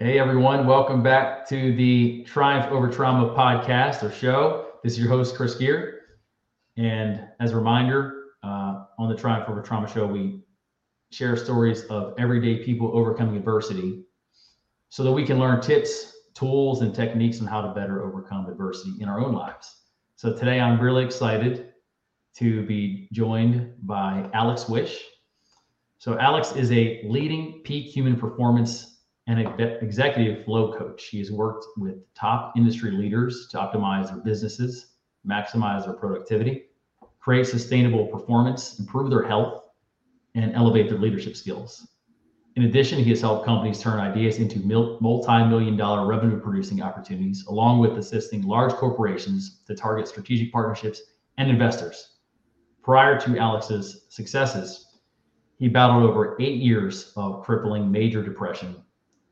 Hey everyone, welcome back to the Triumph Over Trauma podcast or show. This is your host, Chris Gear. And as a reminder, uh, on the Triumph Over Trauma show, we share stories of everyday people overcoming adversity so that we can learn tips, tools, and techniques on how to better overcome adversity in our own lives. So today I'm really excited to be joined by Alex Wisch. So Alex is a leading peak human performance and executive flow coach. He has worked with top industry leaders to optimize their businesses, maximize their productivity, create sustainable performance, improve their health, and elevate their leadership skills. In addition, he has helped companies turn ideas into multi million dollar revenue producing opportunities, along with assisting large corporations to target strategic partnerships and investors. Prior to Alex's successes, he battled over eight years of crippling major depression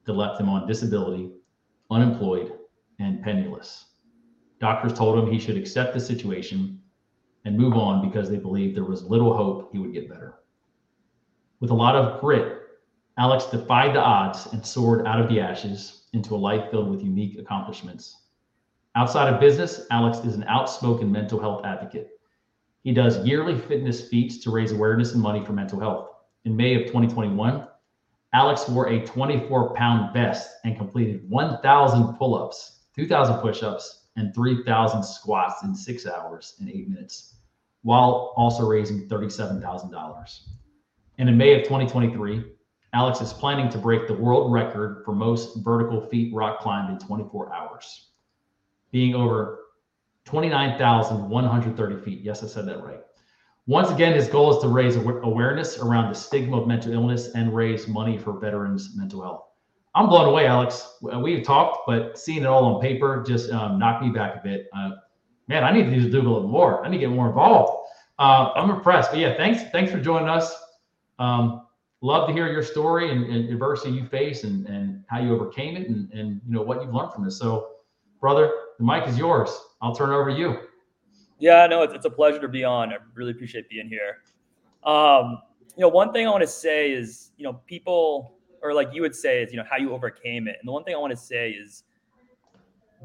that left him on disability, unemployed, and penniless. Doctors told him he should accept the situation and move on because they believed there was little hope he would get better. With a lot of grit, Alex defied the odds and soared out of the ashes into a life filled with unique accomplishments. Outside of business, Alex is an outspoken mental health advocate. He does yearly fitness feats to raise awareness and money for mental health. In May of 2021, Alex wore a 24 pound vest and completed 1,000 pull ups, 2,000 push ups, and 3,000 squats in six hours and eight minutes, while also raising $37,000. And in May of 2023, Alex is planning to break the world record for most vertical feet rock climbed in 24 hours, being over 29,130 feet. Yes, I said that right. Once again, his goal is to raise awareness around the stigma of mental illness and raise money for veterans' mental health. I'm blown away, Alex. We've talked, but seeing it all on paper just um, knocked me back a bit. Uh, man, I need to do a little more. I need to get more involved. Uh, I'm impressed. But yeah, thanks. Thanks for joining us. Um, love to hear your story and, and adversity you face and, and how you overcame it and, and you know what you've learned from it. So, brother, the mic is yours. I'll turn it over to you. Yeah, no, it's, it's a pleasure to be on. I really appreciate being here. Um, you know, one thing I want to say is, you know, people, or like you would say, is, you know, how you overcame it. And the one thing I want to say is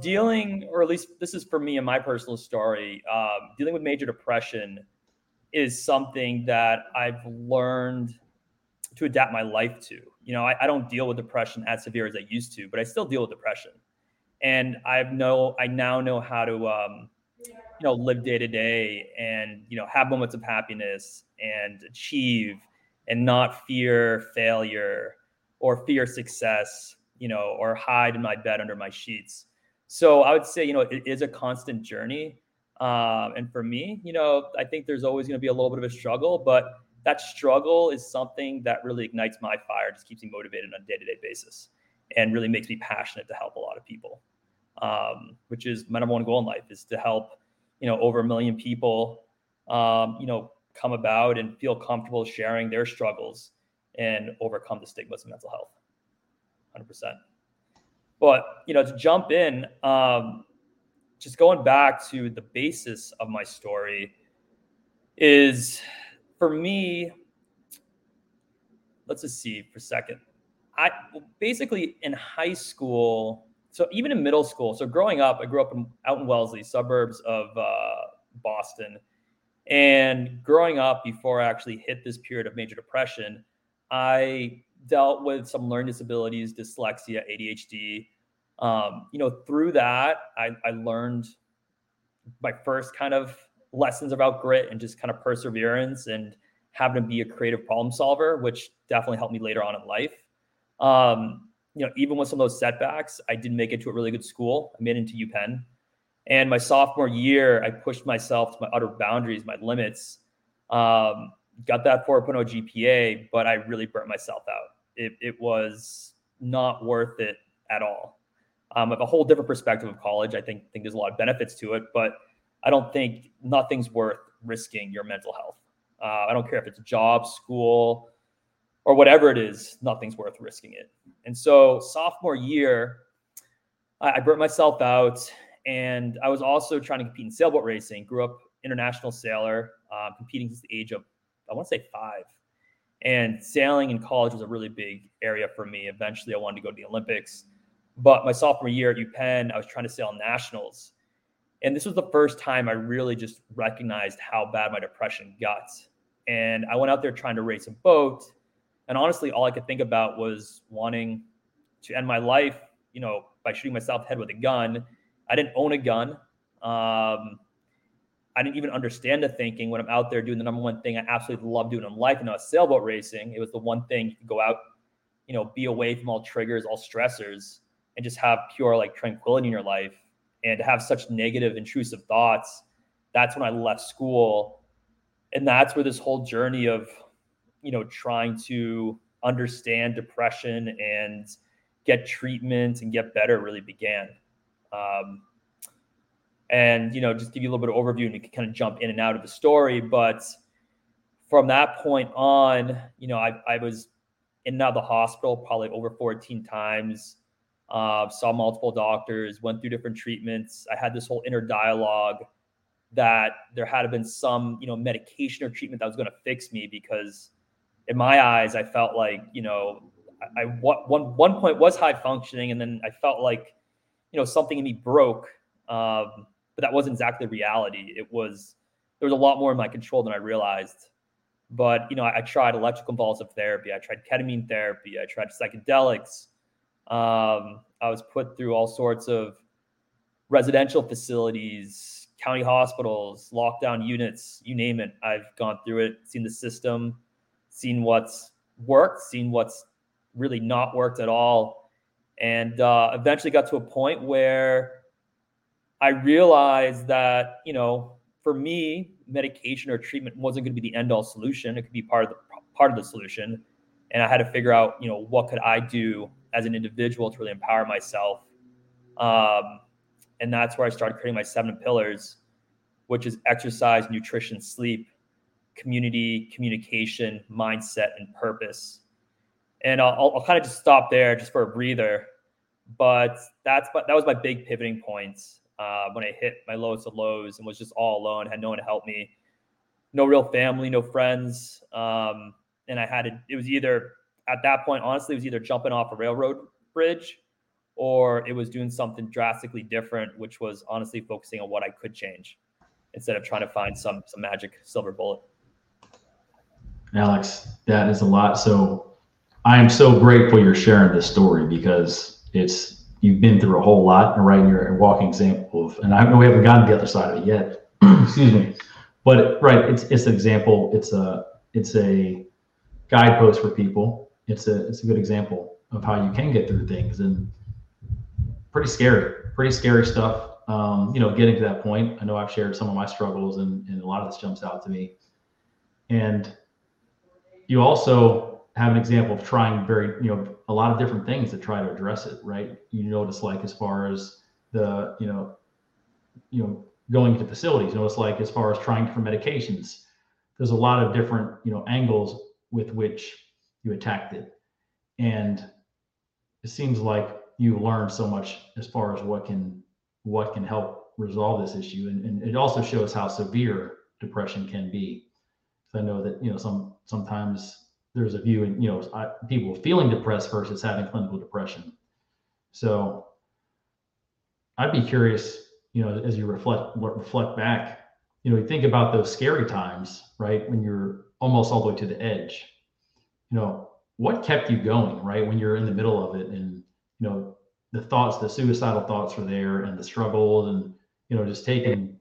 dealing, or at least this is for me and my personal story, um, dealing with major depression is something that I've learned to adapt my life to. You know, I, I don't deal with depression as severe as I used to, but I still deal with depression. And I've know, I now know how to, um, you know live day to day and you know have moments of happiness and achieve and not fear failure or fear success you know or hide in my bed under my sheets. So i would say you know it is a constant journey um, and for me you know i think there's always going to be a little bit of a struggle but that struggle is something that really ignites my fire just keeps me motivated on a day-to-day basis and really makes me passionate to help a lot of people um, which is my number one goal in life is to help you know over a million people um, you know come about and feel comfortable sharing their struggles and overcome the stigmas of mental health. 100% but you know to jump in um, just going back to the basis of my story is for me let's just see for a second. I basically in high school so even in middle school, so growing up, I grew up in, out in Wellesley, suburbs of uh, Boston. And growing up, before I actually hit this period of major depression, I dealt with some learning disabilities, dyslexia, ADHD. Um, you know, through that, I, I learned my first kind of lessons about grit and just kind of perseverance and having to be a creative problem solver, which definitely helped me later on in life. Um, you know, even with some of those setbacks, I did make it to a really good school. I made it into UPenn. And my sophomore year, I pushed myself to my utter boundaries, my limits. Um, got that 4.0 GPA, but I really burnt myself out. It, it was not worth it at all. Um, I have a whole different perspective of college. I think think there's a lot of benefits to it, but I don't think nothing's worth risking your mental health. Uh, I don't care if it's job, school, or whatever it is, nothing's worth risking it. And so, sophomore year, I, I burnt myself out, and I was also trying to compete in sailboat racing. Grew up international sailor, uh, competing since the age of I want to say five, And sailing in college was a really big area for me. Eventually, I wanted to go to the Olympics. But my sophomore year at UPenn, I was trying to sail nationals. And this was the first time I really just recognized how bad my depression got. And I went out there trying to race a boat. And honestly, all I could think about was wanting to end my life, you know, by shooting myself head with a gun. I didn't own a gun. Um, I didn't even understand the thinking when I'm out there doing the number one thing I absolutely love doing in life, and you know, sailboat racing. It was the one thing you could go out, you know, be away from all triggers, all stressors, and just have pure like tranquility in your life. And to have such negative, intrusive thoughts, that's when I left school, and that's where this whole journey of, you know, trying to understand depression and get treatment and get better really began. Um, and you know, just give you a little bit of overview, and you can kind of jump in and out of the story. But from that point on, you know, I, I was in and out of the hospital probably over 14 times. Uh, saw multiple doctors, went through different treatments. I had this whole inner dialogue that there had been some, you know, medication or treatment that was going to fix me because, in my eyes, I felt like, you know, I, I one one point was high functioning, and then I felt like, you know, something in me broke. Um, but that wasn't exactly reality. It was there was a lot more in my control than I realized. But you know, I, I tried electroconvulsive therapy, I tried ketamine therapy, I tried psychedelics. Um, I was put through all sorts of residential facilities, county hospitals, lockdown units, you name it. I've gone through it, seen the system, seen what's worked, seen what's really not worked at all, and uh, eventually got to a point where I realized that, you know, for me, medication or treatment wasn't going to be the end all solution. It could be part of the part of the solution. And I had to figure out, you know, what could I do as an individual to really empower myself. Um, and that's where I started creating my seven pillars, which is exercise, nutrition, sleep, community, communication, mindset, and purpose. And I'll, I'll kind of just stop there just for a breather. But that's that was my big pivoting point uh, when I hit my lowest of lows and was just all alone, had no one to help me, no real family, no friends. Um, and I had to, it was either at that point, honestly, it was either jumping off a railroad bridge or it was doing something drastically different, which was honestly focusing on what I could change instead of trying to find some some magic silver bullet. Alex, that is a lot. So I am so grateful you're sharing this story because it's you've been through a whole lot, and right, you're a walking example of. And I know we haven't gotten to the other side of it yet. Excuse me, but right, it's it's an example. It's a it's a guidepost for people. It's a it's a good example of how you can get through things, and pretty scary, pretty scary stuff. Um, you know, getting to that point. I know I've shared some of my struggles, and, and a lot of this jumps out to me. And you also have an example of trying very, you know, a lot of different things to try to address it, right? You notice like as far as the, you know, you know, going to facilities, you notice like as far as trying different medications, there's a lot of different, you know, angles with which you attacked it. And it seems like you learned so much as far as what can what can help resolve this issue. And, and it also shows how severe depression can be. I know that, you know, some sometimes there's a view in you know people feeling depressed versus having clinical depression. So I'd be curious, you know, as you reflect reflect back, you know, you think about those scary times, right, when you're almost all the way to the edge. You know, what kept you going, right, when you're in the middle of it, and you know, the thoughts, the suicidal thoughts were there, and the struggles, and you know, just taking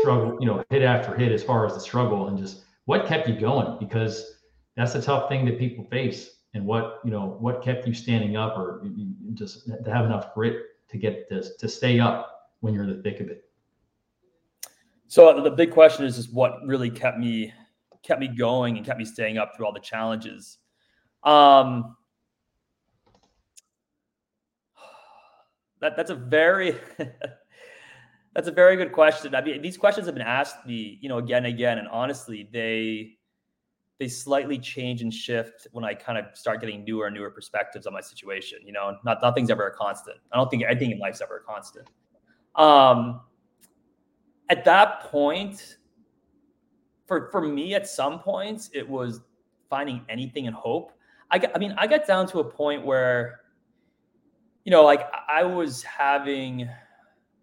struggle, you know, hit after hit as far as the struggle, and just what kept you going? Because that's a tough thing that people face and what you know what kept you standing up or just to have enough grit to get this to stay up when you're in the thick of it? So the big question is just what really kept me kept me going and kept me staying up through all the challenges. Um that that's a very that's a very good question i mean these questions have been asked me you know again and again and honestly they they slightly change and shift when I kind of start getting newer and newer perspectives on my situation. You know, not nothing's ever a constant. I don't think anything in life's ever a constant. Um, at that point, for for me, at some points, it was finding anything in hope. I got, I mean, I got down to a point where, you know, like I was having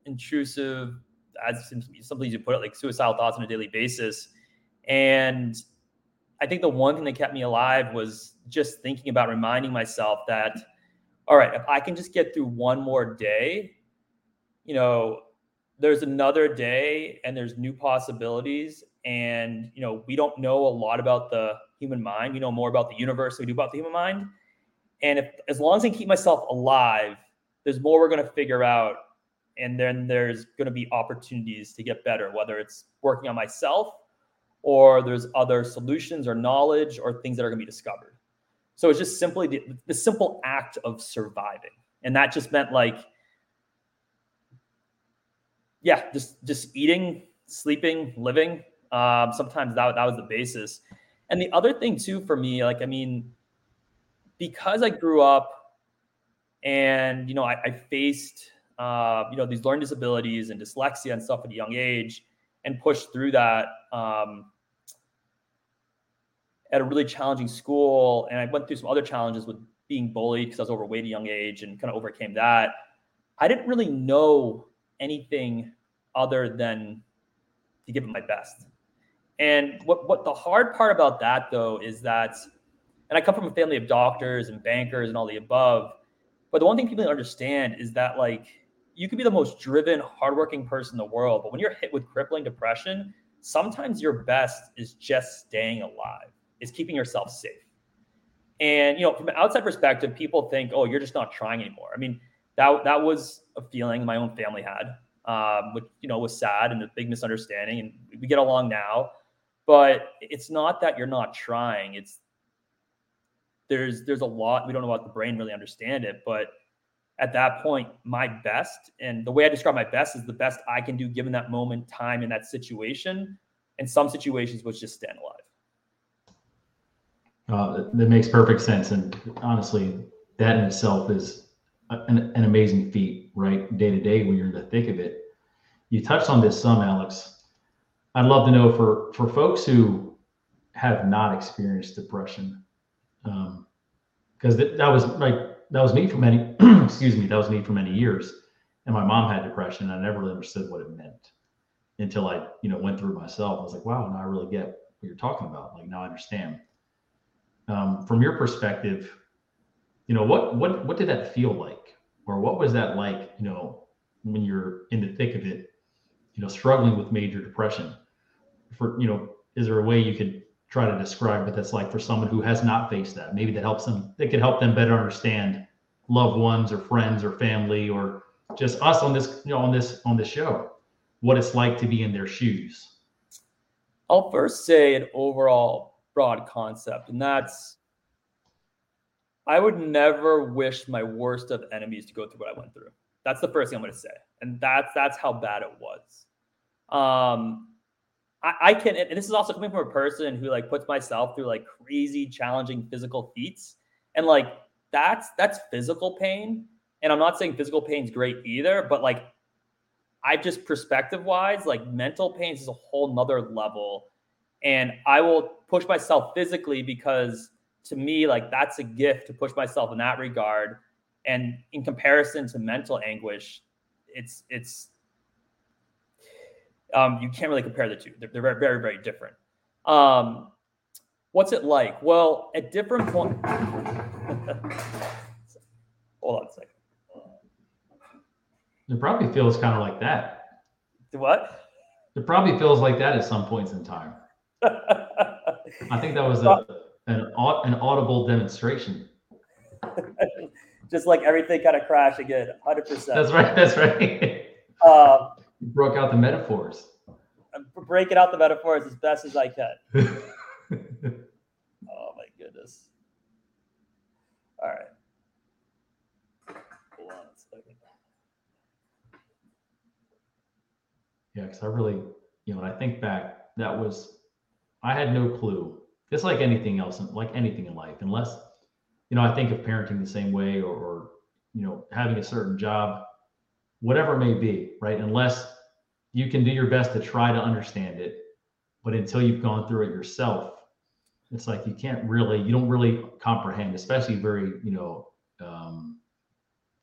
intrusive, as something you put it, like suicidal thoughts on a daily basis. And I think the one thing that kept me alive was just thinking about reminding myself that, all right, if I can just get through one more day, you know, there's another day and there's new possibilities. And, you know, we don't know a lot about the human mind. We know more about the universe than we do about the human mind. And if as long as I keep myself alive, there's more we're going to figure out. And then there's going to be opportunities to get better, whether it's working on myself or there's other solutions or knowledge or things that are going to be discovered. So it's just simply the, the simple act of surviving. And that just meant like, yeah, just just eating, sleeping, living. Um, sometimes that, that was the basis. And the other thing too for me, like I mean, because I grew up and you know I, I faced uh, you know these learning disabilities and dyslexia and stuff at a young age, and pushed through that um, at a really challenging school. And I went through some other challenges with being bullied because I was overweight at a young age and kind of overcame that. I didn't really know anything other than to give it my best. And what, what the hard part about that though is that, and I come from a family of doctors and bankers and all the above, but the one thing people don't understand is that like you could be the most driven, hardworking person in the world, but when you're hit with crippling depression, sometimes your best is just staying alive, is keeping yourself safe. And you know, from an outside perspective, people think, "Oh, you're just not trying anymore." I mean, that that was a feeling my own family had um, which you know was sad and a big misunderstanding. And we get along now, but it's not that you're not trying. It's there's there's a lot we don't know about the brain really understand it, but at that point, my best and the way I describe my best is the best I can do given that moment, time, in that situation. And some situations was just stand alive. Uh, that makes perfect sense, and honestly, that in itself is an, an amazing feat, right? Day to day when you're in the thick of it. You touched on this some, Alex. I'd love to know for for folks who have not experienced depression, because um, that, that was like that was me for many. excuse me, that was me for many years, and my mom had depression. I never really understood what it meant until I, you know, went through myself. I was like, wow, now I really get what you're talking about. Like now I understand. Um, from your perspective, you know what what what did that feel like or what was that like you know when you're in the thick of it you know struggling with major depression for you know is there a way you could try to describe what that's like for someone who has not faced that maybe that helps them that could help them better understand loved ones or friends or family or just us on this you know on this on this show what it's like to be in their shoes i'll first say an overall broad concept and that's I would never wish my worst of enemies to go through what I went through. That's the first thing I'm going to say, and that's that's how bad it was. Um, I, I can, and this is also coming from a person who like puts myself through like crazy, challenging physical feats, and like that's that's physical pain. And I'm not saying physical pain is great either, but like I just perspective wise, like mental pain is a whole nother level. And I will push myself physically because to me, like that's a gift to push myself in that regard. And in comparison to mental anguish, it's it's um, you can't really compare the two. They're, they're very, very, very different. Um, what's it like? Well, at different points. Hold on a second. It probably feels kind of like that. What? It probably feels like that at some points in time. I think that was a an, an audible demonstration. Just like everything kind of crashed again, 100%. That's right. That's right. Um, you broke out the metaphors. I'm breaking out the metaphors as best as I can. oh my goodness. All right. Hold on a second. Yeah, because I really, you know, when I think back, that was, I had no clue it's like anything else, like anything in life, unless, you know, I think of parenting the same way or, or you know, having a certain job, whatever it may be, right? Unless you can do your best to try to understand it, but until you've gone through it yourself, it's like you can't really, you don't really comprehend, especially very, you know, um,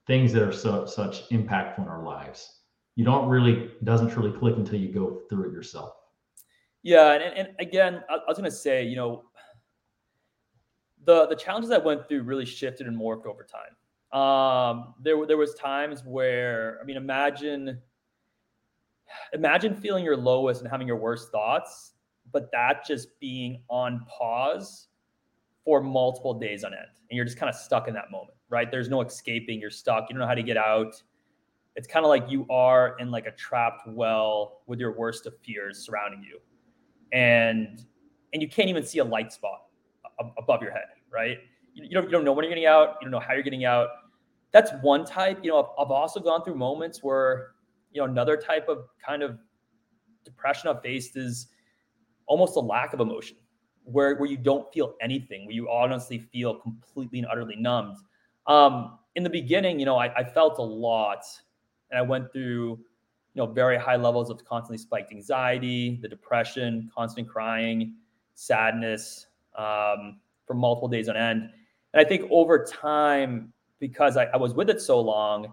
things that are so such impactful in our lives. You don't really doesn't really click until you go through it yourself. Yeah, and, and again, I, I was going to say, you know, the the challenges I went through really shifted and morphed over time. Um, there there was times where, I mean, imagine imagine feeling your lowest and having your worst thoughts, but that just being on pause for multiple days on end, and you're just kind of stuck in that moment, right? There's no escaping. You're stuck. You don't know how to get out. It's kind of like you are in like a trapped well with your worst of fears surrounding you and and you can't even see a light spot above your head, right? You, don't, you don't know when you're getting out. You don't know how you're getting out. That's one type. You know, I've, I've also gone through moments where, you know, another type of kind of depression I've faced is almost a lack of emotion, where where you don't feel anything, where you honestly feel completely and utterly numbed. Um, in the beginning, you know, I, I felt a lot, and I went through you know, very high levels of constantly spiked anxiety, the depression, constant crying, sadness um, for multiple days on end. And I think over time, because I, I was with it so long,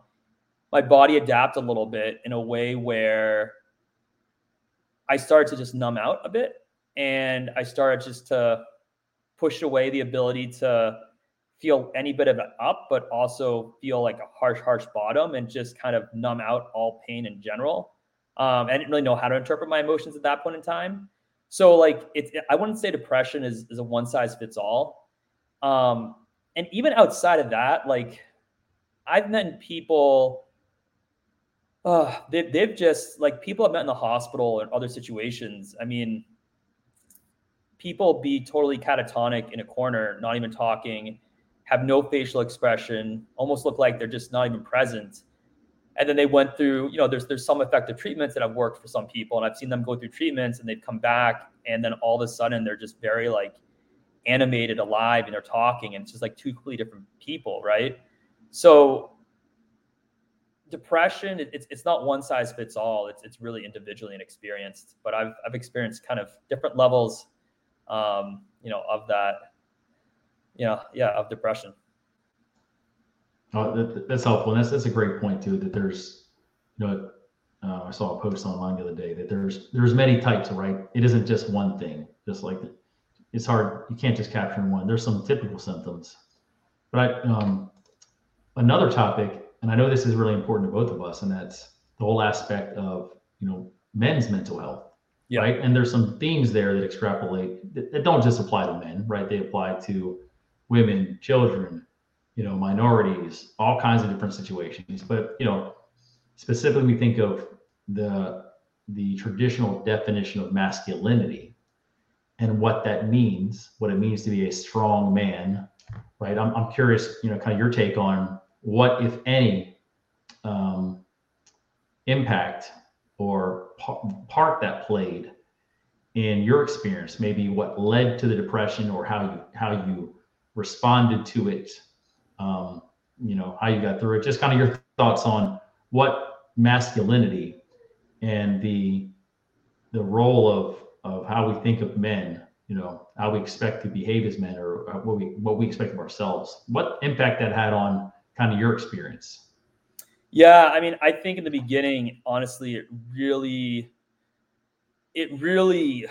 my body adapt a little bit in a way where I started to just numb out a bit and I started just to push away the ability to feel any bit of it up, but also feel like a harsh, harsh bottom and just kind of numb out all pain in general. Um, I didn't really know how to interpret my emotions at that point in time. So like it's I wouldn't say depression is, is a one size fits all. Um, and even outside of that, like I've met people uh they, they've just like people I've met in the hospital and other situations. I mean, people be totally catatonic in a corner, not even talking have no facial expression, almost look like they're just not even present. And then they went through, you know, there's there's some effective treatments that have worked for some people, and I've seen them go through treatments and they've come back, and then all of a sudden they're just very like animated, alive, and they're talking, and it's just like two completely different people, right? So depression, it's it's not one size fits all. It's it's really individually and experienced. But I've I've experienced kind of different levels, um, you know, of that you know, yeah, of depression. Oh, that, that's helpful. And that's, that's a great point too, that there's, you know, uh, I saw a post online the other day that there's, there's many types, right? It isn't just one thing, just like it's hard. You can't just capture one. There's some typical symptoms, but I, um, another topic, and I know this is really important to both of us, and that's the whole aspect of, you know, men's mental health. Yeah. Right. And there's some themes there that extrapolate that, that don't just apply to men, right? They apply to women, children, you know, minorities, all kinds of different situations. But you know, specifically, we think of the the traditional definition of masculinity and what that means, what it means to be a strong man, right? I'm, I'm curious, you know, kind of your take on what, if any, um, impact or part that played in your experience, maybe what led to the depression or how you how you responded to it, um, you know, how you got through it, just kind of your thoughts on what masculinity and the the role of of how we think of men, you know, how we expect to behave as men or what we what we expect of ourselves. What impact that had on kind of your experience? Yeah, I mean, I think in the beginning, honestly, it really it really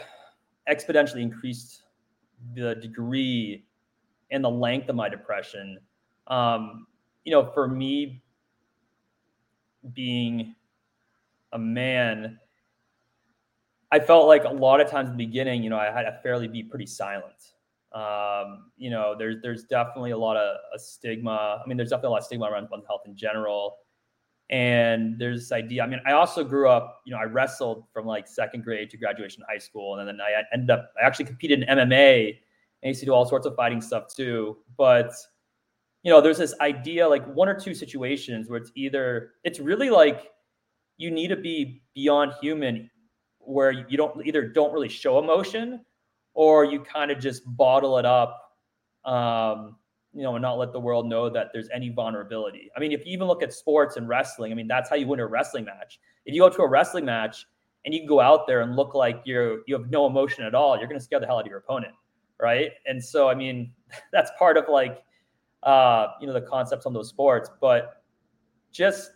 exponentially increased the degree and the length of my depression. Um, you know, for me being a man, I felt like a lot of times in the beginning, you know, I had to fairly be pretty silent. Um, you know, there's there's definitely a lot of a stigma. I mean, there's definitely a lot of stigma around mental health in general. And there's this idea. I mean, I also grew up, you know, I wrestled from like second grade to graduation high school. And then I ended up, I actually competed in MMA and used to do all sorts of fighting stuff too. But you know, there's this idea like one or two situations where it's either it's really like you need to be beyond human where you don't either don't really show emotion or you kind of just bottle it up um, you know and not let the world know that there's any vulnerability i mean if you even look at sports and wrestling i mean that's how you win a wrestling match if you go to a wrestling match and you go out there and look like you're you have no emotion at all you're going to scare the hell out of your opponent right? And so, I mean, that's part of like, uh, you know, the concepts on those sports, but just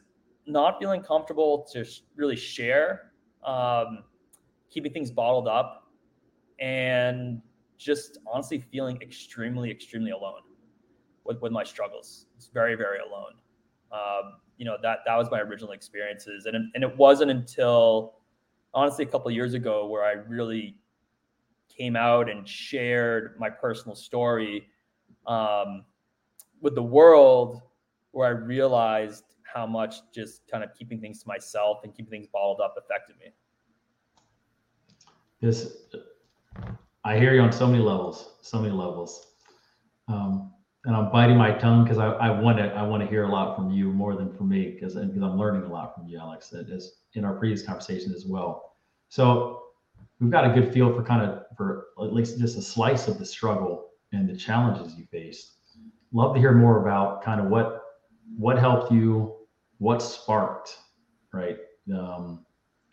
not feeling comfortable to really share, um, keeping things bottled up, and just honestly feeling extremely, extremely alone with, with my struggles. It's very, very alone. Um, you know, that that was my original experiences. And, and it wasn't until honestly a couple years ago where I really came out and shared my personal story um, with the world where I realized how much just kind of keeping things to myself and keeping things bottled up affected me. This, I hear you on so many levels, so many levels. Um, and I'm biting my tongue because I, want to I want to hear a lot from you more than from me because because I'm learning a lot from you, Alex, in our previous conversation as well. So we've got a good feel for kind of for at least just a slice of the struggle and the challenges you faced. Love to hear more about kind of what what helped you, what sparked, right? Um,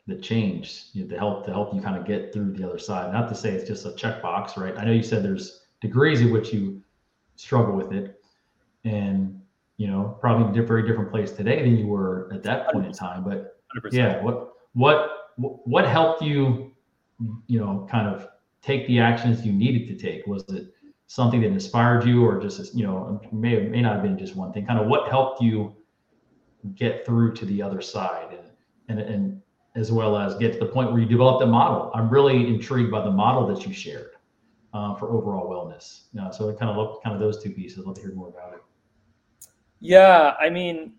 the change you know, to help to help you kind of get through the other side. Not to say it's just a checkbox, right? I know you said there's degrees in which you struggle with it, and you know probably a very different place today than you were at that point in time. But 100%. yeah, what what what helped you, you know, kind of take the actions you needed to take? Was it something that inspired you, or just you know may may not have been just one thing? Kind of what helped you get through to the other side, and and and as well as get to the point where you develop the model. I'm really intrigued by the model that you shared uh, for overall wellness. Yeah, so I kind of look kind of those two pieces. I'd love to hear more about it. Yeah, I mean,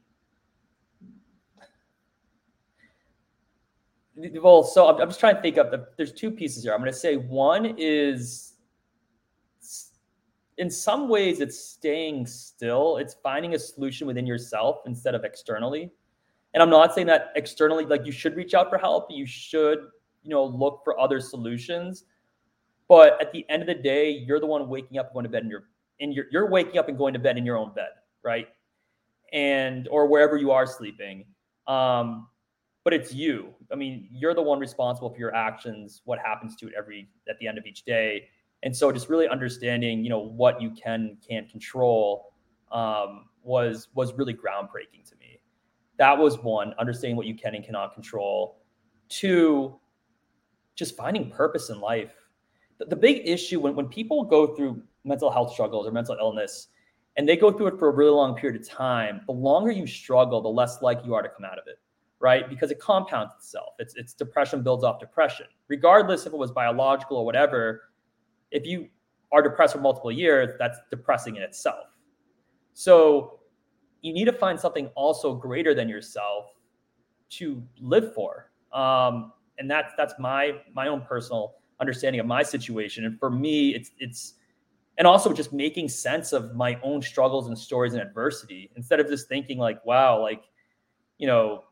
well, so I'm, I'm just trying to think of the, there's two pieces here. I'm going to say one is in some ways it's staying still. It's finding a solution within yourself instead of externally. And I'm not saying that externally, like you should reach out for help. You should, you know, look for other solutions. But at the end of the day, you're the one waking up, going to bed in your, in your, you're waking up and going to bed in your own bed, right? And or wherever you are sleeping. Um, but it's you. I mean, you're the one responsible for your actions, what happens to it every at the end of each day. And so just really understanding, you know, what you can can't control um, was was really groundbreaking to me. That was one, understanding what you can and cannot control. Two, just finding purpose in life. The, the big issue when, when people go through mental health struggles or mental illness and they go through it for a really long period of time, the longer you struggle, the less likely you are to come out of it right? Because it compounds itself. It's it's depression builds off depression. Regardless if it was biological or whatever, if you are depressed for multiple years, that's depressing in itself. So you need to find something also greater than yourself to live for. Um, and that's that's my my own personal understanding of my situation. And for me, it's it's and also just making sense of my own struggles and stories and adversity instead of just thinking like, wow, like, you know,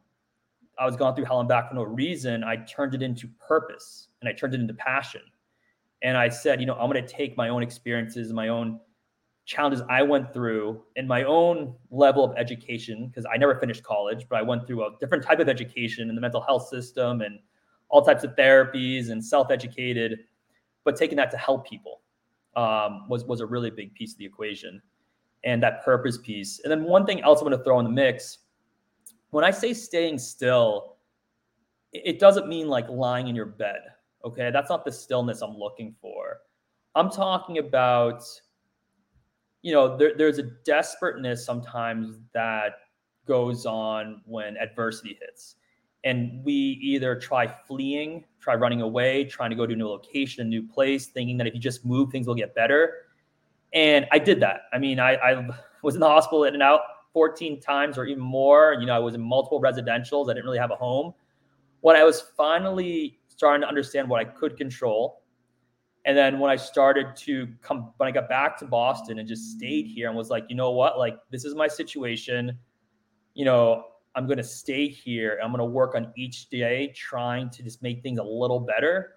I was going through hell and back for no reason. I turned it into purpose and I turned it into passion. And I said, you know, I'm going to take my own experiences, my own challenges I went through, in my own level of education, because I never finished college, but I went through a different type of education in the mental health system and all types of therapies and self-educated, but taking that to help people um, was was a really big piece of the equation, and that purpose piece. And then one thing else I'm going to throw in the mix when I say staying still, it doesn't mean like lying in your bed. Okay. That's not the stillness I'm looking for. I'm talking about, you know, there, there's a desperateness sometimes that goes on when adversity hits. And we either try fleeing, try running away, trying to go to a new location, a new place, thinking that if you just move, things will get better. And I did that. I mean, I, I was in the hospital in and out 14 times or even more. You know, I was in multiple residentials. I didn't really have a home. When I was finally starting to understand what I could control, and then when I started to come, when I got back to Boston and just stayed here and was like, you know what, like this is my situation. You know, I'm going to stay here. I'm going to work on each day trying to just make things a little better.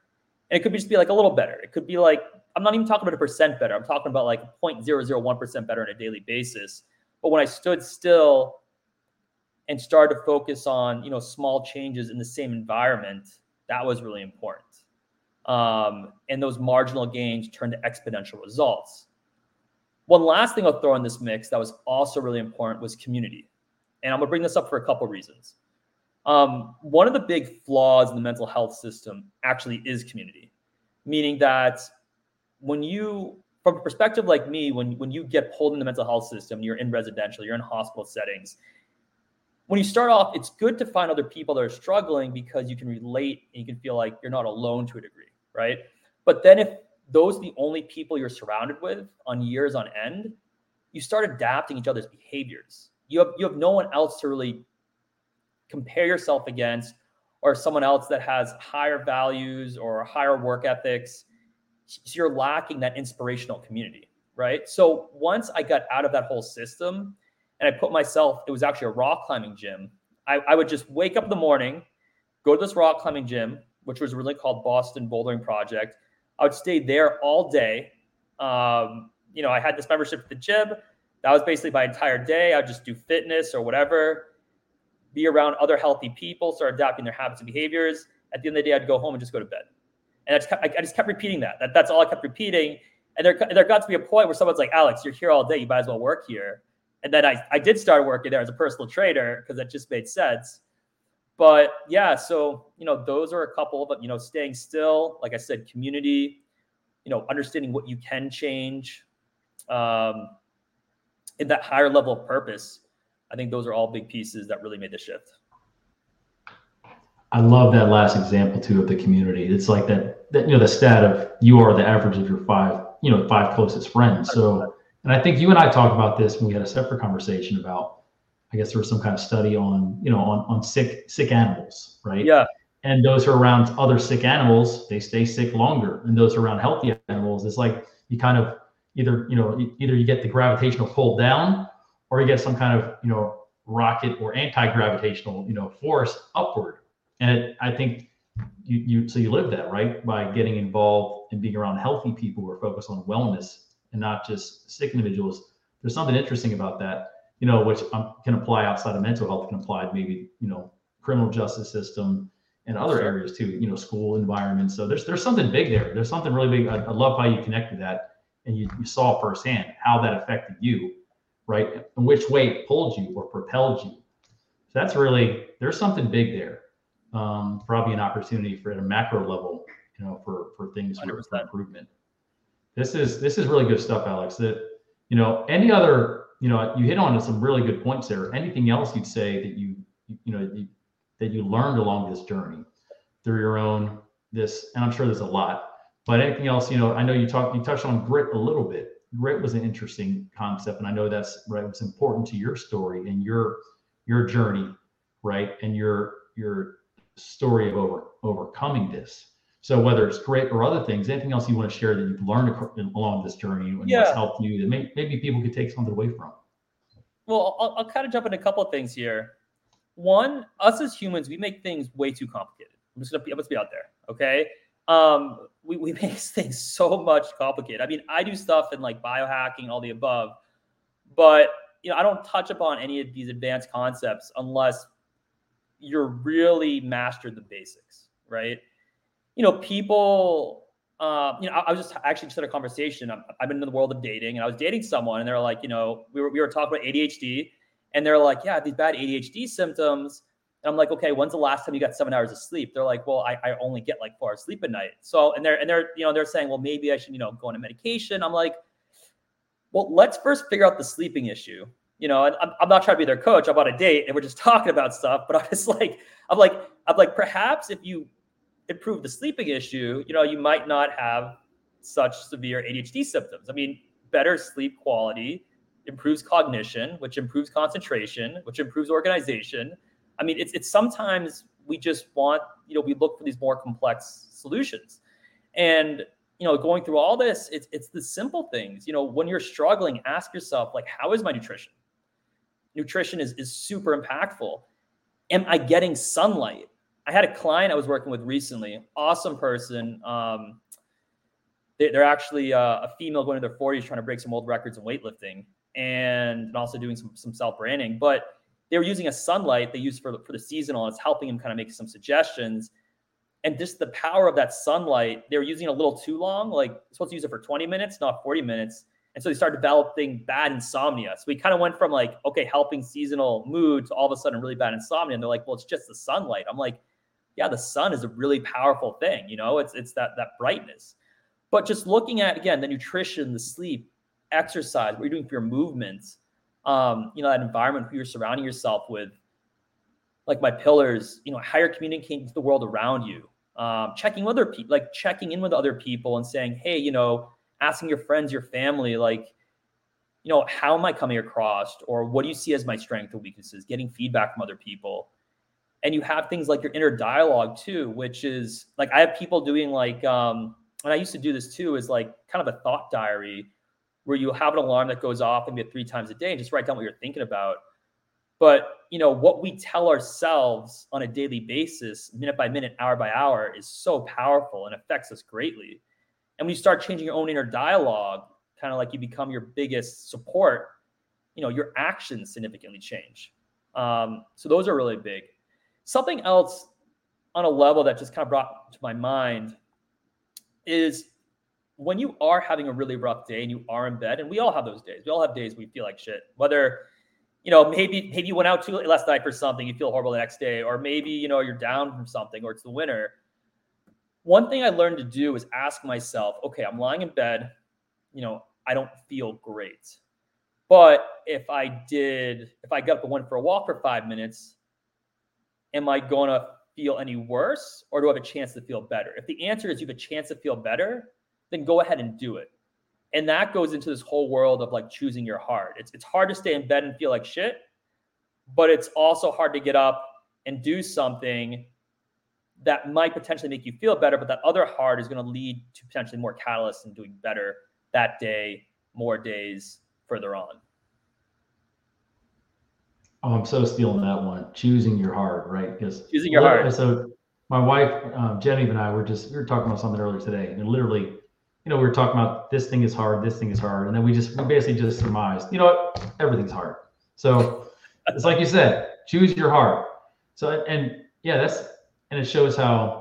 And it could just be like a little better. It could be like, I'm not even talking about a percent better. I'm talking about like 0.001% better on a daily basis. But when I stood still and started to focus on, you know, small changes in the same environment, that was really important. Um, and those marginal gains turn to exponential results. One last thing I'll throw in this mix that was also really important was community. And I'm to bring this up for a couple reasons. Um, one of the big flaws in the mental health system actually is community, meaning that when you, from a perspective like me, when, when you get pulled in the mental health system, you're in residential, you're in hospital settings, when you start off, it's good to find other people that are struggling because you can relate and you can feel like you're not alone to a degree, right? But then if those are the only people you're surrounded with on years on end, you start adapting each other's behaviors. You have you have no one else to really compare yourself against or someone else that has higher values or higher work ethics. So you're lacking that inspirational community, right? So once I got out of that whole system and I put myself, it was actually a rock climbing gym. I, I would just wake up in the morning, go to this rock climbing gym, which was really called Boston Bouldering Project. I would stay there all day. Um, you know, I had this membership at the gym. That was basically my entire day. I'd just do fitness or whatever be around other healthy people, start adapting their habits and behaviors. At the end of the day, I'd go home and just go to bed. And I just kept, I just kept repeating that. that. That's all I kept repeating. And there, there got to be a point where someone's like, Alex, you're here all day. You might as well work here. And then I, I did start working there as a personal trainer because that just made sense. But yeah, so, you know, those are a couple of, you know, staying still, like I said, community, you know, understanding what you can change um, in that higher level of purpose I think those are all big pieces that really made the shift. I love that last example too of the community. It's like that, that you know, the stat of you are the average of your five, you know, five closest friends. So, and I think you and I talked about this when we had a separate conversation about, I guess there was some kind of study on, you know, on, on sick, sick animals, right? Yeah. And those who are around other sick animals, they stay sick longer. And those around healthy animals, it's like you kind of either, you know, either you get the gravitational pull down or you get some kind of you know rocket or anti-gravitational you know force upward and it, i think you, you so you live that right by getting involved and being around healthy people who are focused on wellness and not just sick individuals there's something interesting about that you know which um, can apply outside of mental health can apply maybe you know criminal justice system and other areas too you know school environment so there's there's something big there there's something really big i, I love how you connected that and you, you saw firsthand how that affected you right? And which way it pulled you or propelled you. So that's really there's something big there. Um, probably an opportunity for at a macro level, you know, for for things for, for improvement. This is this is really good stuff, Alex. That you know, any other, you know, you hit on some really good points there. Anything else you'd say that you you know you, that you learned along this journey through your own this, and I'm sure there's a lot. But anything else, you know, I know you talked you touched on grit a little bit grit was an interesting concept, and I know that's right. It's important to your story and your your journey, right, and your your story of over overcoming this. So whether it's grit or other things, anything else you want to share that you've learned along this journey and yeah. what's helped you that may, maybe people could take something away from. Well, I'll, I'll kind of jump into a couple of things here. One, us as humans, we make things way too complicated. I'm just gonna be, I'm just be out there. Okay, um, we, we make things so much complicated. I mean, I do stuff in like biohacking, all the above, but you know, I don't touch upon any of these advanced concepts unless you're really mastered the basics, right? You know, people, uh, you know, I, I, was just actually just had a conversation. i have been in the world of dating, and I was dating someone, and they're like, you know, we were we were talking about ADHD, and they're like, yeah, these bad ADHD symptoms and I'm like, okay, when's the last time you got seven hours of sleep? They're like, well, I, I only get like four hours sleep at night. So, and they're, and they're, you know, they're saying, well, maybe I should, you know, go on a medication. I'm like, well, let's first figure out the sleeping issue. You know, and I'm, I'm not trying to be their coach. I'm on a date and we're just talking about stuff. But I'm just like, I'm like, I'm like, perhaps if you improve the sleeping issue, you know, you might not have such severe ADHD symptoms. I mean, better sleep quality improves cognition, which improves concentration, which improves organization I mean, it's it's sometimes we just want, you know, we look for these more complex solutions. And you know, going through all this, it's it's the simple things. You know, when you're struggling, ask yourself, like, how is my nutrition? Nutrition is is super impactful. Am I getting sunlight? I had a client I was working with recently, awesome person. Um, they, are actually uh, a female going to their 40s trying to break some old records in weightlifting and, and also doing some, some self branding. But they were using a sunlight they use for for the seasonal. It's helping him kind of make some suggestions. and just the power of that sunlight, they were using a little too long. Like supposed to use it for 20 minutes, not 40 minutes. And so they started developing bad insomnia. So we kind of went from like, okay, helping seasonal mood to all of a sudden really bad insomnia. And they're like, well, it's just the sunlight. I'm like, yeah, the sun is a really powerful thing. You know, it's it's that that brightness. But just looking at again the nutrition, the sleep, exercise, what you're doing for your movements, um, you know, that environment who you're surrounding yourself with, like my pillars, you know, how you're communicating to the world around you, um, checking with other people, like checking in with other people and saying, hey, you know, asking your friends, your family, like, you know, how am I coming across, or what do you see as my strengths or weaknesses? Getting feedback from other people, and you have things like your inner dialogue too, which is like I have people doing like, um, and I used to do this too, is like kind of a thought diary where you have an alarm that goes off maybe three times a day and just write down what you're thinking about. But you know what we tell ourselves on a daily basis, minute by minute, hour by hour, is so powerful and affects us greatly. And when you start changing your own inner dialogue, kind of like you become your biggest support, you know your actions significantly change. Um, so those are really big. Something else on a level that just kind of brought to my mind is when you are having a really rough day and you are in bed, and we all have those days. We all have days we feel like shit. Whether you know maybe maybe you went out too late last night for something, you feel horrible the next day, or maybe you know you're down from something, or it's the winter. One thing I learned to do is ask myself, okay, I'm lying in bed. You know, I don't feel great. But if I did, if I got up and went for a walk for five minutes, am I going to feel any worse or do I have a chance to feel better? If the answer is you have a chance to feel better, then go ahead and do it. And that goes into this whole world of like choosing your heart. It's, it's hard to stay in bed and feel like shit, but it's also hard to get up and do something that might potentially make you feel better, but that other heart is going to lead to potentially more catalysts and doing better that day, more days further on. Oh, I'm so stealing that one. Choosing your heart, right? Because choosing your heart. So my wife, um, Genevieve, and I were just we were talking about something earlier today, and literally, you know, we were talking about this thing is hard, this thing is hard, and then we just we basically just surmised, you know what, everything's hard. So it's like you said, choose your heart. So and yeah, that's and it shows how.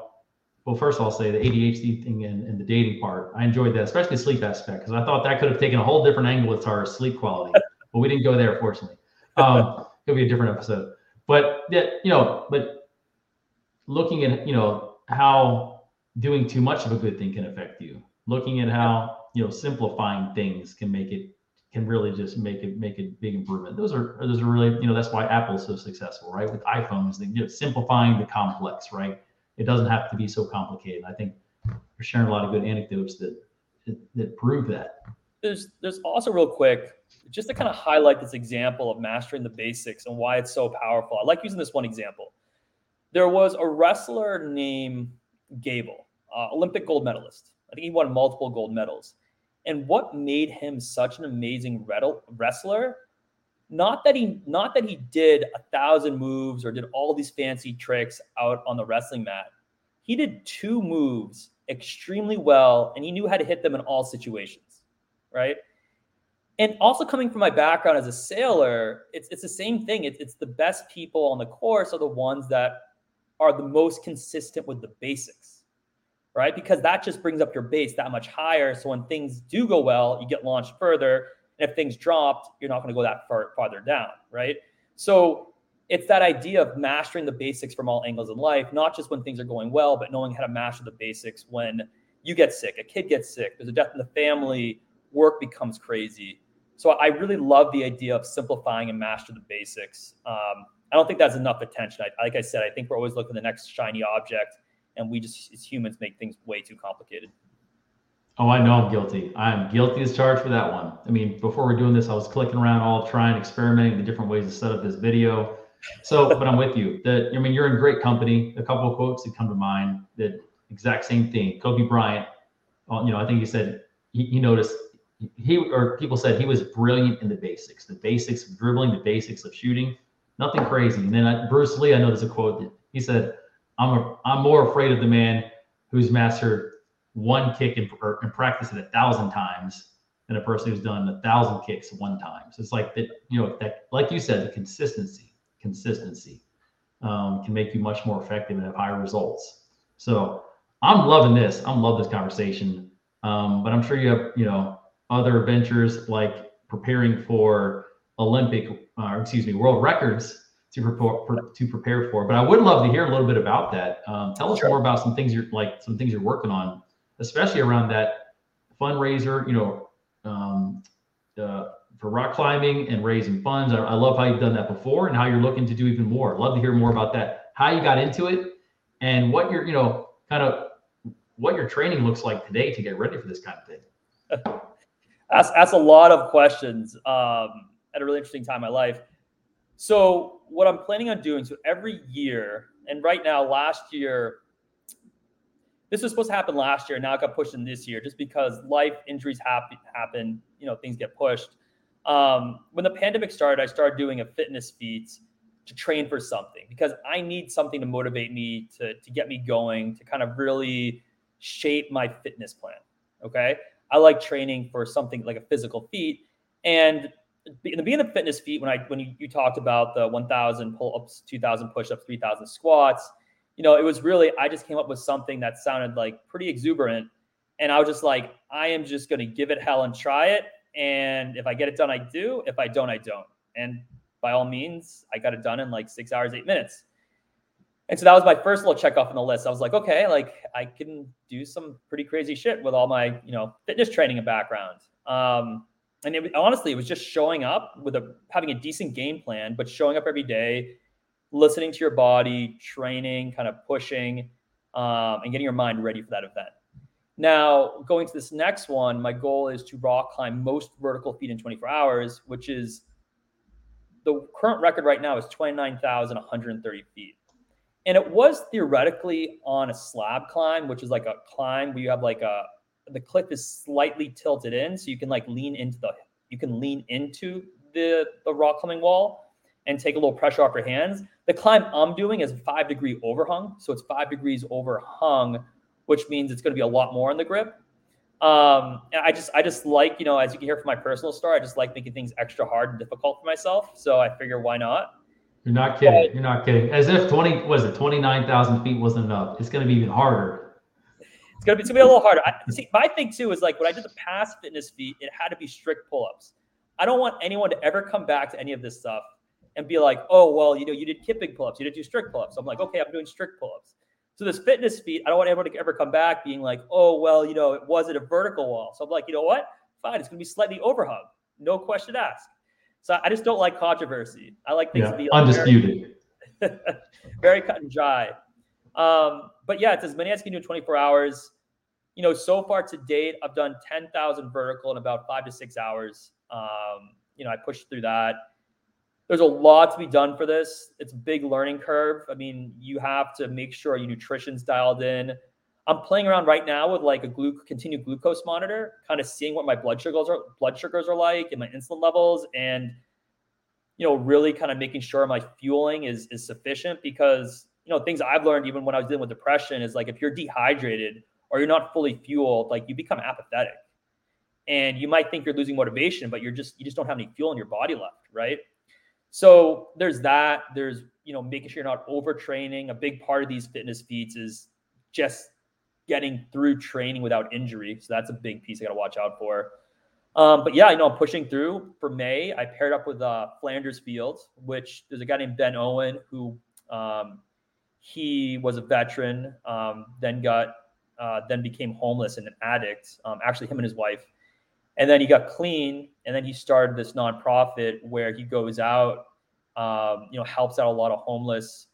Well, first I'll say the ADHD thing and, and the dating part. I enjoyed that, especially the sleep aspect, because I thought that could have taken a whole different angle with our sleep quality, but we didn't go there, fortunately. Um, it'll be a different episode. But yeah, you know, but looking at you know how doing too much of a good thing can affect you. Looking at how you know simplifying things can make it can really just make it make a big improvement. Those are those are really you know that's why Apple's so successful, right? With iPhones, they you know, simplifying the complex, right? It doesn't have to be so complicated. I think you're sharing a lot of good anecdotes that that, that prove that. There's there's also real quick just to kind of highlight this example of mastering the basics and why it's so powerful. I like using this one example. There was a wrestler named Gable, uh, Olympic gold medalist. I think he won multiple gold medals. And what made him such an amazing wrestler? Not that he not that he did a thousand moves or did all these fancy tricks out on the wrestling mat. He did two moves extremely well, and he knew how to hit them in all situations. Right and also coming from my background as a sailor, it's it's the same thing. It's it's the best people on the course are the ones that are the most consistent with the basics, right? Because that just brings up your base that much higher. So when things do go well, you get launched further. And if things dropped, you're not going to go that far farther down, right? So it's that idea of mastering the basics from all angles in life, not just when things are going well, but knowing how to master the basics when you get sick, a kid gets sick, there's a death in the family, work becomes crazy so I really love the idea of simplifying and master the basics. Um, I don't think that's enough attention. I, like I said, I think we're always looking the next shiny object, and we just as humans make things way too complicated. Oh, I know I'm guilty. I'm guilty as charged for that one. I mean, before we're doing this, I was clicking around, all trying, experimenting the different ways to set up this video. So, but I'm with you. That I mean, you're in great company. A couple of quotes that come to mind. That exact same thing. Kobe Bryant. Well, you know, I think he said he, he noticed he or people said he was brilliant in the basics, the basics of dribbling, the basics of shooting, nothing crazy. And then I, Bruce Lee, I know there's a quote that he said, "I'm a, I'm more afraid of the man who's mastered one kick and, and practiced it a thousand times than a person who's done a thousand kicks one time." So it's like that, you know, that like you said, the consistency, consistency um, can make you much more effective and have higher results. So I'm loving this. I'm love this conversation. Um, but I'm sure you have, you know, other ventures like preparing for Olympic, uh, excuse me, world records to prepare to prepare for. But I would love to hear a little bit about that. Um, tell us sure. more about some things you're like some things you're working on, especially around that fundraiser. You know, um, uh, for rock climbing and raising funds. I, I, love how you've done that before and how you're looking to do even more. Love to hear more about that. How you got into it and what your you know kind of what your training looks like today to get ready for this kind of thing. That's that's a lot of questions um, at a really interesting time in my life. So what I'm planning on doing, so every year, and right now, last year, this was supposed to happen last year. Now it got pushed in this year just because life injuries happen, happen you know, things get pushed. Um, when the pandemic started, I started doing a fitness feat to train for something because I need something to motivate me to, to get me going, to kind of really shape my fitness plan. Okay. I like training for something like a physical feat. And the beginning of fitness feat, when I when you, you talked about the 1,000 pull-ups, 2,000 push-ups, 3,000 squats, you know, it was really I just came up with something that sounded like pretty exuberant, and I was just like, I am just going to give it hell and try it, and if I get it done, I do. If I don't, I don't. And by all means, I got it done in like six hours, eight minutes. And so that was my first little check off on the list. I was like, okay, like I can do some pretty crazy shit with all my, you know, fitness training and background. Um, and it, honestly, it was just showing up with a having a decent game plan, but showing up every day, listening to your body, training, kind of pushing, um, and getting your mind ready for that event. Now, going to this next one, my goal is to rock climb most vertical feet in 24 hours, which is the current record right now is 29,130 feet. And it was theoretically on a slab climb, which is like a climb where you have like a the cliff is slightly tilted in, so you can like lean into the you can lean into the the rock climbing wall and take a little pressure off your hands. The climb I'm doing is five degree overhung, so it's five degrees overhung, which means it's going to be a lot more in the grip. Um, I just I just like you know as you can hear from my personal story, I just like making things extra hard and difficult for myself. So I figure why not. You're not kidding. You're not kidding. As if twenty was it twenty nine thousand feet wasn't enough. It's going to be even harder. It's gonna be it's gonna be a little harder. I, see, my thing too is like when I did the past fitness feat, it had to be strict pull-ups. I don't want anyone to ever come back to any of this stuff and be like, oh well, you know, you did kipping pull-ups, you didn't do strict pull-ups. I'm like, okay, I'm doing strict pull-ups. So this fitness feat, I don't want anyone to ever come back being like, oh well, you know, it wasn't a vertical wall. So I'm like, you know what? Fine, it's gonna be slightly overhung, no question asked. So I just don't like controversy. I like things yeah, to be like undisputed, very, very cut and dry. Um, but yeah, it's as many as you can do in 24 hours. You know, so far to date, I've done 10,000 vertical in about five to six hours. Um, you know, I pushed through that. There's a lot to be done for this. It's a big learning curve. I mean, you have to make sure your nutrition's dialed in. I'm playing around right now with like a glu- continued glucose monitor, kind of seeing what my blood sugars are blood sugars are like and my insulin levels, and you know, really kind of making sure my fueling is is sufficient because you know things I've learned even when I was dealing with depression is like if you're dehydrated or you're not fully fueled, like you become apathetic. And you might think you're losing motivation, but you're just you just don't have any fuel in your body left, right? So there's that. There's you know making sure you're not overtraining. A big part of these fitness feats is just getting through training without injury. So that's a big piece I got to watch out for. Um, but yeah, you know, I'm pushing through for May. I paired up with uh, Flanders Fields, which there's a guy named Ben Owen who um, he was a veteran, um, then got uh, then became homeless and an addict. Um, actually, him and his wife, and then he got clean, and then he started this nonprofit where he goes out, um, you know, helps out a lot of homeless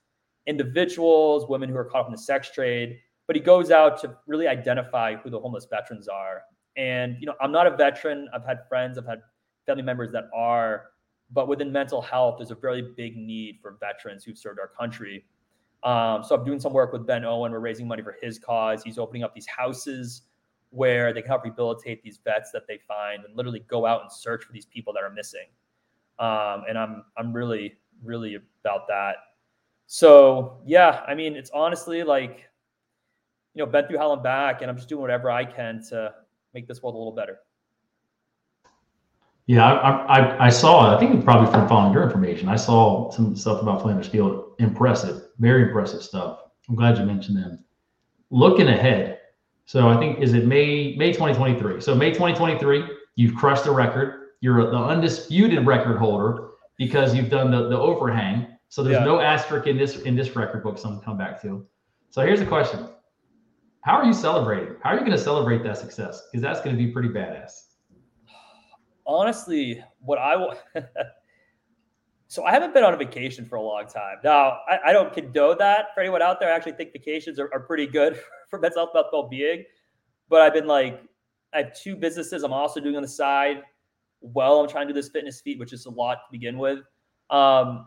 individuals, women who are caught up in the sex trade. But he goes out to really identify who the homeless veterans are. And you know, I'm not a veteran. I've had friends, I've had family members that are, but within mental health, there's a very big need for veterans who've served our country. Um, so I'm doing some work with Ben Owen. We're raising money for his cause. He's opening up these houses where they can help rehabilitate these vets that they find and literally go out and search for these people that are missing. Um, and I'm I'm really really about that. So yeah, I mean it's honestly like you know been through hell and back, and I'm just doing whatever I can to make this world a little better. Yeah, I, I, I saw. I think probably from following your information, I saw some stuff about Flanders Field. Impressive, very impressive stuff. I'm glad you mentioned them. looking ahead. So I think is it May May 2023. So May 2023, you've crushed the record. You're the undisputed record holder because you've done the, the overhang. So there's Yeah. no asterisk in this in this record book. So I'm gonna come back to. So here's the question: How are you celebrating? How are you going to celebrate that success? Because that's going to be pretty badass. honestly, what I will. so I haven't been on a vacation for a long time. Now, I, I don't condone that for anyone out there. I actually think vacations are, are pretty good for mental health well being. But I've been like, I have two businesses I'm also doing on the side Well, I'm trying to do this fitness feat, which is a lot to begin with. Um,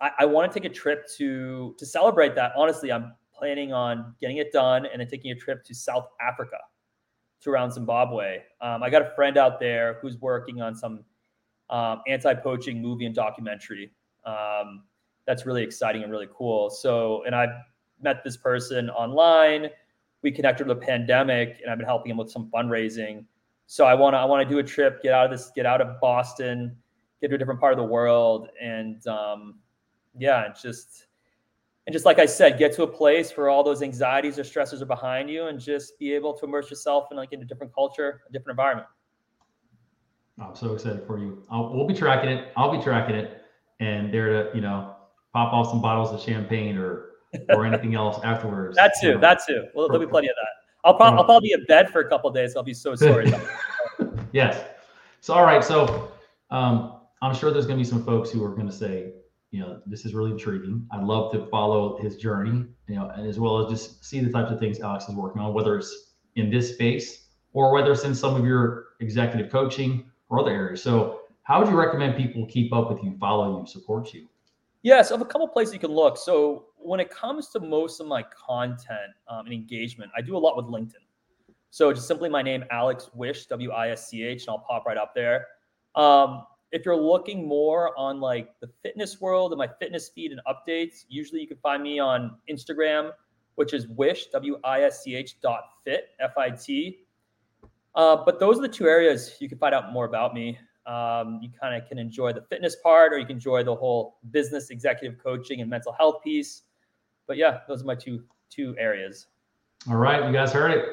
I, I want to take a trip to to celebrate that. Honestly, I'm planning on getting it done and then taking a trip to South Africa to around Zimbabwe. Um, I got a friend out there who's working on some um, anti-poaching movie and documentary. Um, that's really exciting and really cool. So, and I've met this person online. We connected with the pandemic, and I've been helping him with some fundraising. So I want to I want to do a trip, get out of this, get out of Boston, get to a different part of the world, and um, yeah, it's just and just like I said, get to a place where all those anxieties or stresses are behind you, and just be able to immerse yourself in like in a different culture, a different environment. I'm so excited for you. I'll, we'll be tracking it. I'll be tracking it, and there to you know pop off some bottles of champagne or or anything else afterwards. That you too, know. that too. Well, there'll be plenty of that. I'll, I'll probably be in bed for a couple of days. I'll be so sorry. yes. So all right. So um, I'm sure there's going to be some folks who are going to say, you know, this is really intriguing. I'd love to follow his journey, you know, and as well as just see the types of things Alex is working on, whether it's in this space or whether it's in some of your executive coaching or other areas. So how would you recommend people keep up with you, follow you, support you? Yeah, so I have a couple places you can look. So when it comes to most of my content um, and engagement, I do a lot with LinkedIn. So just simply my name, Alex Wisch, W I S C H, and I'll pop right up there. Um, if you're looking more on like the fitness world and my fitness feed and updates, usually you can find me on Instagram, which is Wisch, W I S C H dot fit, F I T. Uh, but those are the two areas you can find out more about me. Um, you kind of can enjoy the fitness part, or you can enjoy the whole business executive coaching and mental health piece. But yeah, those are my two two areas. All right, you guys heard it.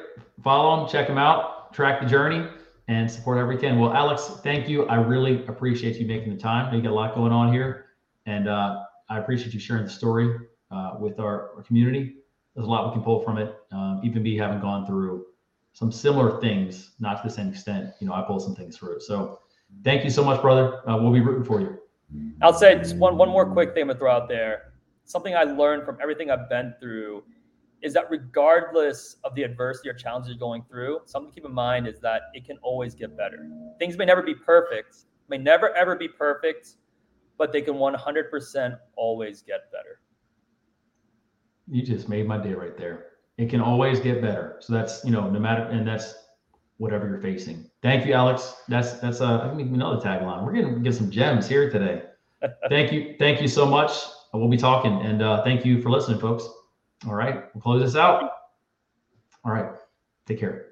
Follow them, check them out, track the journey, and support every can. Well, Alex, thank you. I really appreciate you making the time. You got a lot going on here, and uh, I appreciate you sharing the story uh, with our, our, community. There's a lot we can pull from it. Um, even me having gone through some similar things, not to the same extent. You know, I pulled some things through. So, thank you so much, brother. Uh, we'll be rooting for you. I'll say just one one more quick thing I'm gonna throw out there. Something I learned from everything I've been through is that regardless of the adversity or challenges you're going through, something to keep in mind is that it can always get better. Things may never be perfect, may never ever be perfect, but they can 100% always get better. You just made my day right there. It can always get better. So that's, you know, no matter, and that's whatever you're facing. Thank you, Alex. That's, that's, uh, I mean, another tagline. We're going to get some gems here today. thank you. Thank you so much. We'll be talking and uh, thank you for listening, folks. All right, we'll close this out. All right, take care.